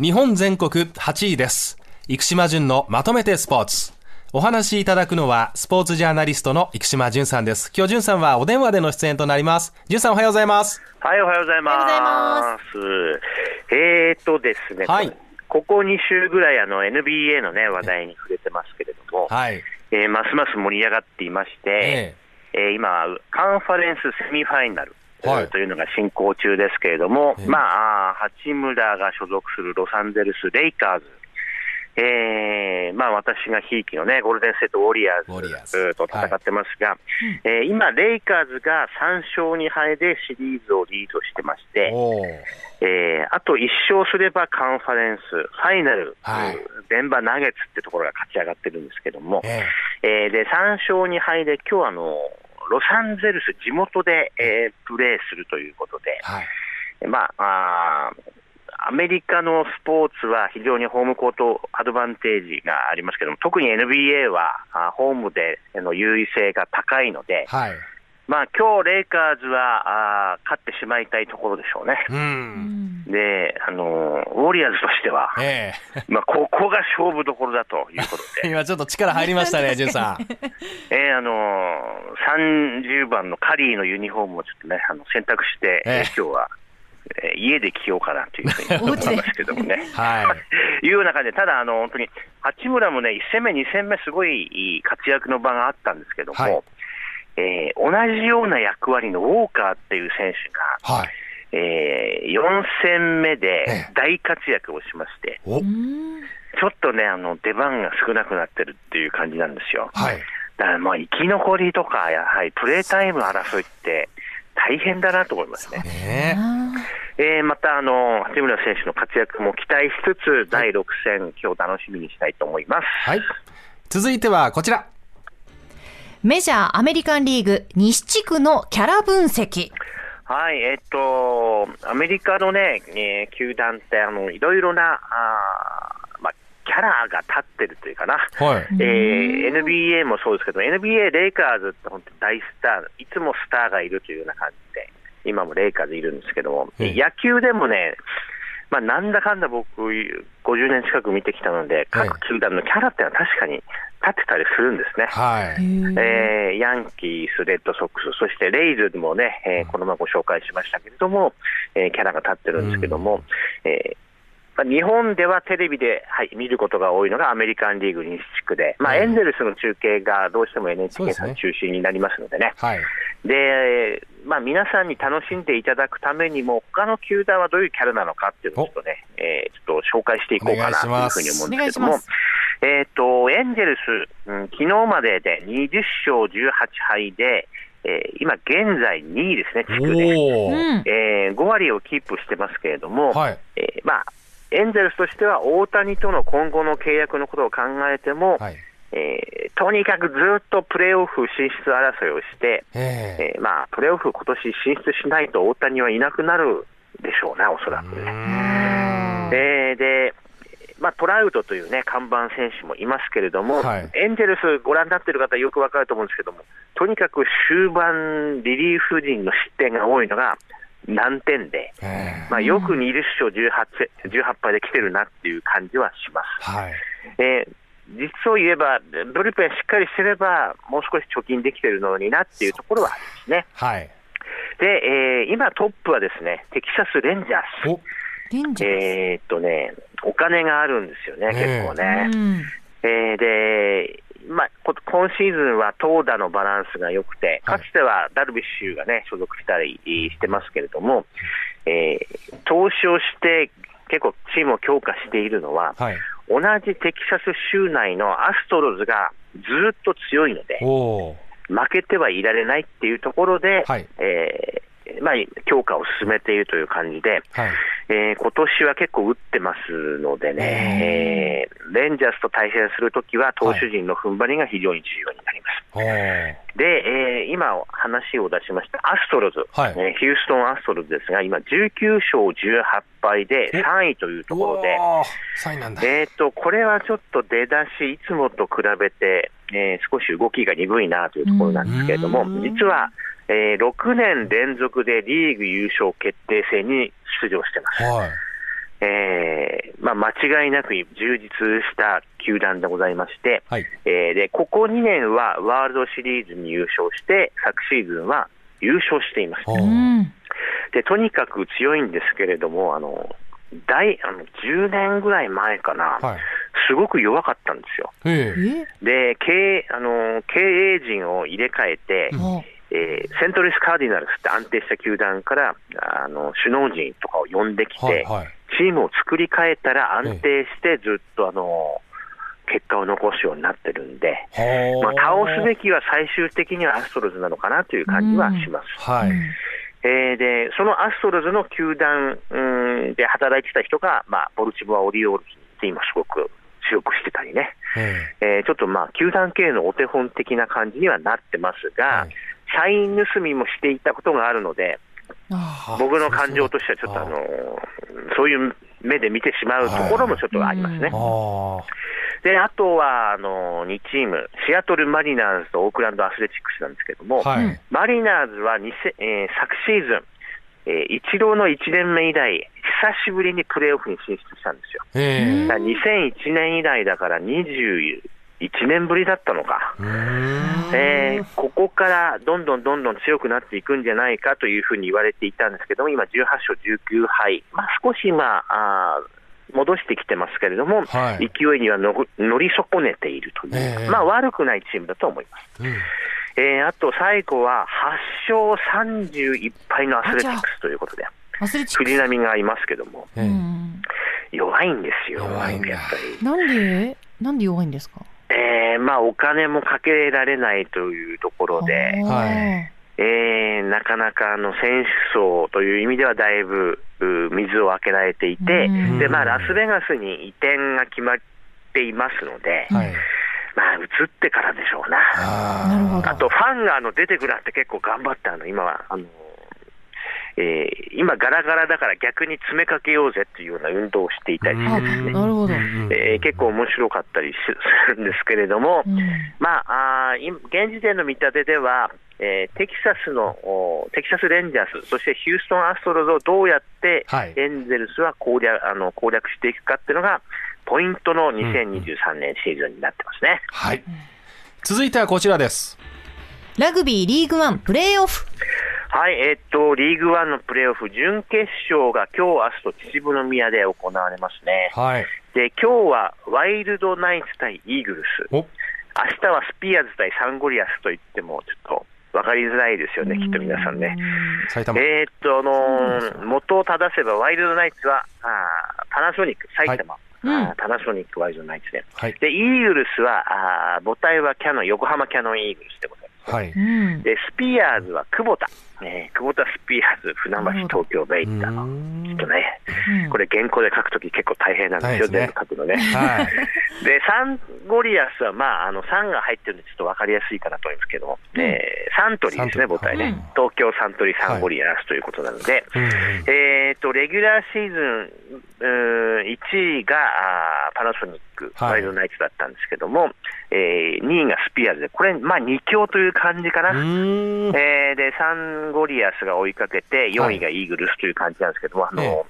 日本全国8位です。生島淳のまとめてスポーツ。お話しいただくのは、スポーツジャーナリストの生島淳さんです。今日淳さんはお電話での出演となります。淳さんおはようございます。はい、おはようございます。えーとですね、はいここ2週ぐらいあの NBA のね、話題に触れてますけれども、はい。えーますます盛り上がっていまして、ええー今、カンファレンスセミファイナル、はい。えーというのが進行中ですけれども、ええ。まあ、八村が所属するロサンゼルス・レイカーズ、えーまあ、私がひいきのね、ゴールデンステートウォリアーズと戦ってますが、えー今、レイカーズが3勝2敗でシリーズをリードしてまして、えーあと1勝すればカンファレンス、ファイナル、はい。デンバーナゲッツってところが勝ち上がってるんですけども、ええ。ーで3勝2敗で、今日あのロサンゼルス、地元で、えープレーするということで、はい。まあ、あーアメリカのスポーツは非常にホームコートアドバンテージがありますけども、特に NBA はあホームでの優位性が高いので、はい。まあ今日レイカーズはあー勝ってしまいたいところでしょうね。うん。で、あのーウォリアーズとしては、え まあ、ここが勝負どころだということえで、今ちょっと力入りましたね、淳さん。えーあのー30番のカリーのユニフォームをちょっとね、あの選択して、えええー今日は、えー家で着ようかなというふうに思いますけどもね。はい。いうような感じで、ただ、あの本当に八村もね、1戦目、2戦目、すごいいい活躍の場があったんですけども、はいえー同じような役割のウォーカーっていう選手が、はい。え4戦目でええ大活躍をしまして、おちょっとね、あの出番が少なくなってるっていう感じなんですよ。はい。だからまあ生き残りとか、やはりプレータイム争いって大変だなと思いますね。ねえーまたあの八村選手の活躍も期待しつつ、第6戦、今日楽しみにしたいと思います。はい。続いてはこちら。メジャーアメリカンリーグ西地区のキャラ分析。はい、えっと、アメリカのね、えー球団って、あの、いろいろな、あーまあ、キャラが立ってるというかな。はい。えー NBA もそうですけど、NBA レイカーズって本当に大スター、いつもスターがいるというような感じで、今もレイカーズいるんですけども、ええ野球でもね、まあ、なんだかんだ僕、50年近く見てきたので、各球団のキャラってのは確かに立ってたりするんですね。はい。えーヤンキース、レッドソックス、そしてレイズでもね、えーこの前ご紹介しましたけれども、えーキャラが立ってるんですけども、えーまあ、日本ではテレビで、はい、見ることが多いのがアメリカンリーグ西地区で、まあ、ええエンゼルスの中継がどうしても NHK さん中心になりますのでね。はい。で、まあ、皆さんに楽しんでいただくためにも、他の球団はどういうキャラなのかっていうのをちょっとね、えーちょっと紹介していこうかなというふうに思うんですけどもお願いします、えっ、と、エンゼルス、うん、昨日までで20勝18敗で、えー今現在2位ですね、地区で。えー5割をキープしてますけれども、はい。えーまあ、エンゼルスとしては大谷との今後の契約のことを考えても、はい。えーとにかくずっとプレーオフ進出争いをして、えええーまあ、プレーオフ今年進出しないと大谷はいなくなるでしょうね、おそらくね。んえーで、まあ、トラウトというね、看板選手もいますけれども、はいエンゼルスご覧になっている方はよくわかると思うんですけども、とにかく終盤、リリーフ陣の失点が多いのが難点で、ええまあ、よく20勝 18, 18敗で来てるなっていう感じはします。はい。えー実を言えば、ブルペンしっかりしてれば、もう少し貯金できてるのになっていうところはありますね。はい。で、えー今トップはですね、テキサス・レンジャース。えーっとね、お金があるんですよね、結構ね。うんえーで、まあ、こ今シーズンは投打のバランスが良くて、はいかつてはダルビッシュがね、所属したりしてますけれども、えー投資をして、結構チームを強化しているのは、はい。同じテキサス州内のアストロズがずっと強いので。負けてはいられないっていうところで、はいえーまあ、強化を進めているという感じで、はい。えー今年は結構打ってますのでね、えーレンジャースと対戦するときは、投手陣の踏ん張りが非常に重要になります。おー。で、えー今、話を出しましたアストロズ、はいえーヒューストン・アストロズですが、今、19勝18敗で3位というところで、うわー3位なんだ。えー、とこれはちょっと出だし、いつもと比べて、えー少し動きが鈍いなというところなんですけれどもうん、実は、えー6年連続でリーグ優勝決定戦に出場してます。はい。えーまあ、間違いなく充実した球団でございまして、はい。えーでここ2年はワールドシリーズに優勝して、昨シーズンは優勝しています。おーうん。でとにかく強いんですけれども、あの大あの10年ぐらい前かな、はい。すごく弱かったんですよ。で経営あの経営陣を入れ替えて、あえーセントルイス・カーディナルスって安定した球団からあの首脳陣とかを呼んできて、はい。はい。チームを作り変えたら安定してずっとあの結果を残すようになってるんで、まあ、倒すべきは最終的にはアストロズなのかなという感じはします。はい。えーでそのアストロズの球団うんで働いてた人が、まあ、ボルチモア・オリオールズで今、すごく強くしてたりね、ええーちょっとまあ球団経営のお手本的な感じにはなってますが、はい社員盗みもしていたことがあるので、あ僕の感情としてはちょっとあのそういう目で見てしまうところもちょっとありますね。であとはあの2チーム、シアトルマリナーズとオークランドアスレチックスなんですけども、はい。うんマリナーズは2000えー昨シーズン、えー、イチローの1年目以来、久しぶりにプレーオフに進出したんですよ。ええ。だから2001年以来だから21年ぶりだったのか。えーここからどんどんどんどん強くなっていくんじゃないかというふうに言われていたんですけども、今、18勝19敗、まあ、少し、まあ、あー戻してきてますけれども、はい。勢いにはのぐ乗り損ねているという、ええ。まあ、悪くないチームだと思います。うん。えーあと最後は8勝31敗のアスレチックスということで、アスレチック藤波がいますけども、弱いんですよ、弱いんだ。やっぱり。なんでなんで弱いんですか？えーまあ、お金もかけられないというところで、はい。えーなかなかあの選手層という意味ではだいぶう水を開けられていてうん、でまあ、ラスベガスに移転が決まっていますので、はい。まあ、移ってからでしょうな。あなるほど。あと、ファンがあの出てくるって結構頑張って、あの今はあの、えー今、ガラガラだから逆に詰めかけようぜっていうような運動をしていたりしてすね、なるほど。えー結構面白かったりしするんですけれども、うんまあ、あ現時点の見立てでは、えーテキサスのおテキサス・レンジャース、そしてヒューストン・アストロズをどうやってはいエンゼルスは攻略,、あの攻略していくかっていうのが、ポイントの2023年シーズンになってますね。はい。続いてはこちらです。ラグビーリーグワンプレーオフ。はい、えーっと、リーグワンのプレーオフ、準決勝が今日、明日と秩父宮で行われますね。はい。で、今日はワイルドナイツ対イーグルス。お明日はスピアーズ対サンゴリアスといっても、ちょっと分かりづらいですよね、きっと皆さんね。埼玉。えーっと、あのー元を正せば、ワイルドナイツは、あーパナソニック、埼玉、うんあーパナソニックワイルドナイツで。はい。で、イーグルスは、あー母体はキャノン、横浜キャノンイーグルスでございます。はい。うん。で、スピアーズは久保田、えー久保田スピアーズ、船橋、東京ベイって、あの、ちょっとね、うん。これ原稿で書くとき結構大変なんですよ、全部書くのね。はい。で、サンゴリアスは、まあ、あの、サンが入ってるんで、ちょっと分かりやすいかなと思いますけども、えーサントリーですね、母体ね、うん。東京サントリーサンゴリアスということなので、うんうんえーと、レギュラーシーズン、うー1位があーパナソニック、はいワイルドナイツだったんですけども、えー2位がスピアーズで、これ、まあ、2強という感じかな。えーで、サンゴリアスが追いかけて、4位がイーグルスという感じなんですけども、あの、え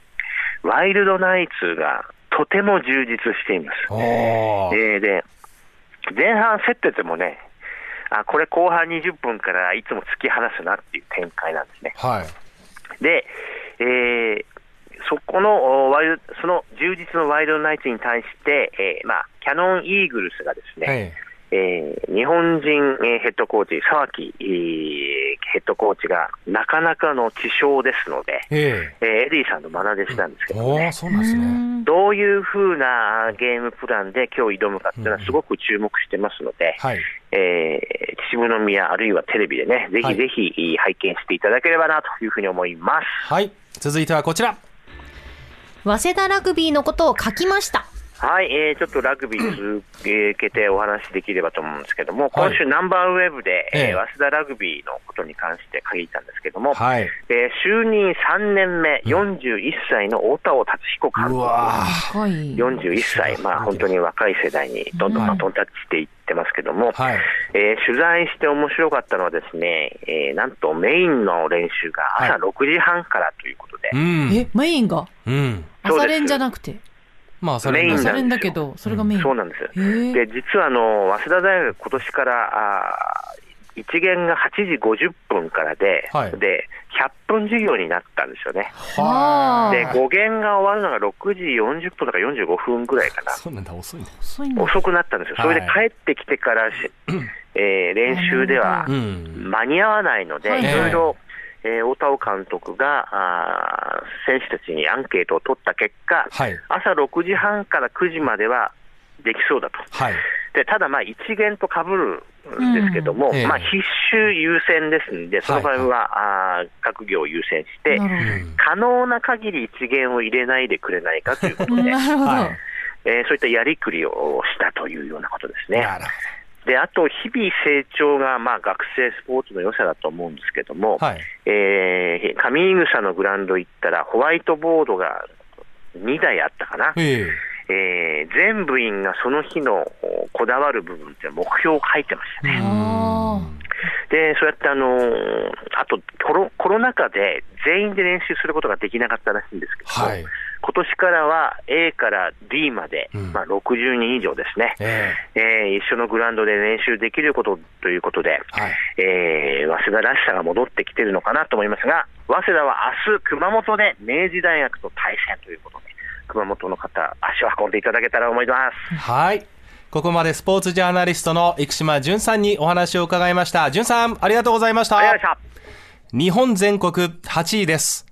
ワイルドナイツがとても充実しています。えーで、前半競っててもね、あこれ後半20分からいつも突き放すなっていう展開なんですね。はい。で、えーそこのおワイルその充実のワイルドナイツに対して、えーまあ、キャノンイーグルスがですね、ええー日本人、えーヘッドコーチ、沢木、ッドコーチがなかなかの知将ですので、え。ええーエディさんの愛弟子なんですけえ。どねうなんですね。うんどういうふうなゲームプランで今日挑むかっていうのはすごく注目してますので、はい。えー秩父宮あるいはテレビでね、ぜはいひぜひ拝見していただければなというふうに思います。はい。続いてはこちら。早稲田ラグビーのことを書きました。はい、えー、ちょっとラグビー 続けてお話しできればと思うんですけども、はい今週ナンバーウェブで、えええー早稲田ラグビーのことに関して書いたんですけども、はい。えー就任3年目、41歳の太田尾達彦監督。うわ若い。41歳、まあ本当に若い世代にどんどんバトンタッチしていってますけども、はい。えー取材して面白かったのはですね、えーなんとメインの練習が朝はい6時半からということで、うん。え、メインが？うん。朝練じゃなくて？まあ、それメインなんですよ朝練だけど、それがメイン。そうなんです。で、実はあの、早稲田大学、今年から、あー一限が8時50分からで、はいで、100分授業になったんですよね。はあ。で、5限が終わるのが6時40分とか45分ぐらいかな。そうなんだ、遅いね。遅くなったんですよ。それでは帰ってきてからし、えー練習ではうん。間に合わないので、はいいろいろ、えー大田尾監督があー選手たちにアンケートを取った結果、はい。朝6時半から9時まではできそうだと。はい。でただ、まあ、一元と被るんですけども、うんええまあ、必修優先ですんで、その場合は、あー学業を優先して、可能な限り一元を入れないでくれないかということで。はい。えーそういったやりくりをしたというようなことですね。なるで、あと、日々成長が、まあ、学生スポーツの良さだと思うんですけども。はい。えー上井草のグラウンド行ったら、ホワイトボードが2台あったかな。ええー全部員がその日のおこだわる部分って目標を書いてましたね。あで、そうやってあのーあとコロ、コロナ禍で全員で練習することができなかったらしいんですけども、はい。今年からは A から D まで、うんまあ、60人以上ですね、ええー一緒のグラウンドで練習できることということで、えはい。えー早稲田らしさが戻ってきてるのかなと思いますが、早稲田は明日、熊本で明治大学と対戦ということで、熊本の方、足を運んでいただけたらと思います。はい。ここまでスポーツジャーナリストの生島淳さんにお話を伺いました。淳さん、ありがとうございました。ありがとうございました。日本全国8位です。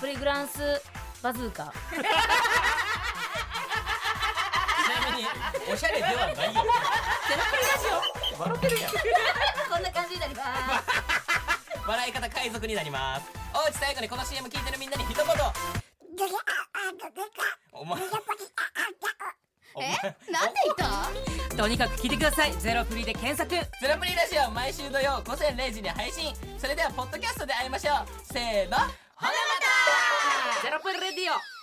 プリグランスバズーカ。ちなみにおしゃれではないよゼロプリラジオ笑ってる？やんこんな感じになります。笑い方海賊になりますおうち最後にこの CM 聞いてるみんなに一言お前お前なんで言ったとにかく聞いてくださいゼロフリで検索ゼロプリラジオ毎週土曜午前0時に配信それではポッドキャストで会いましょうせーのほなまたゼロプリレディオ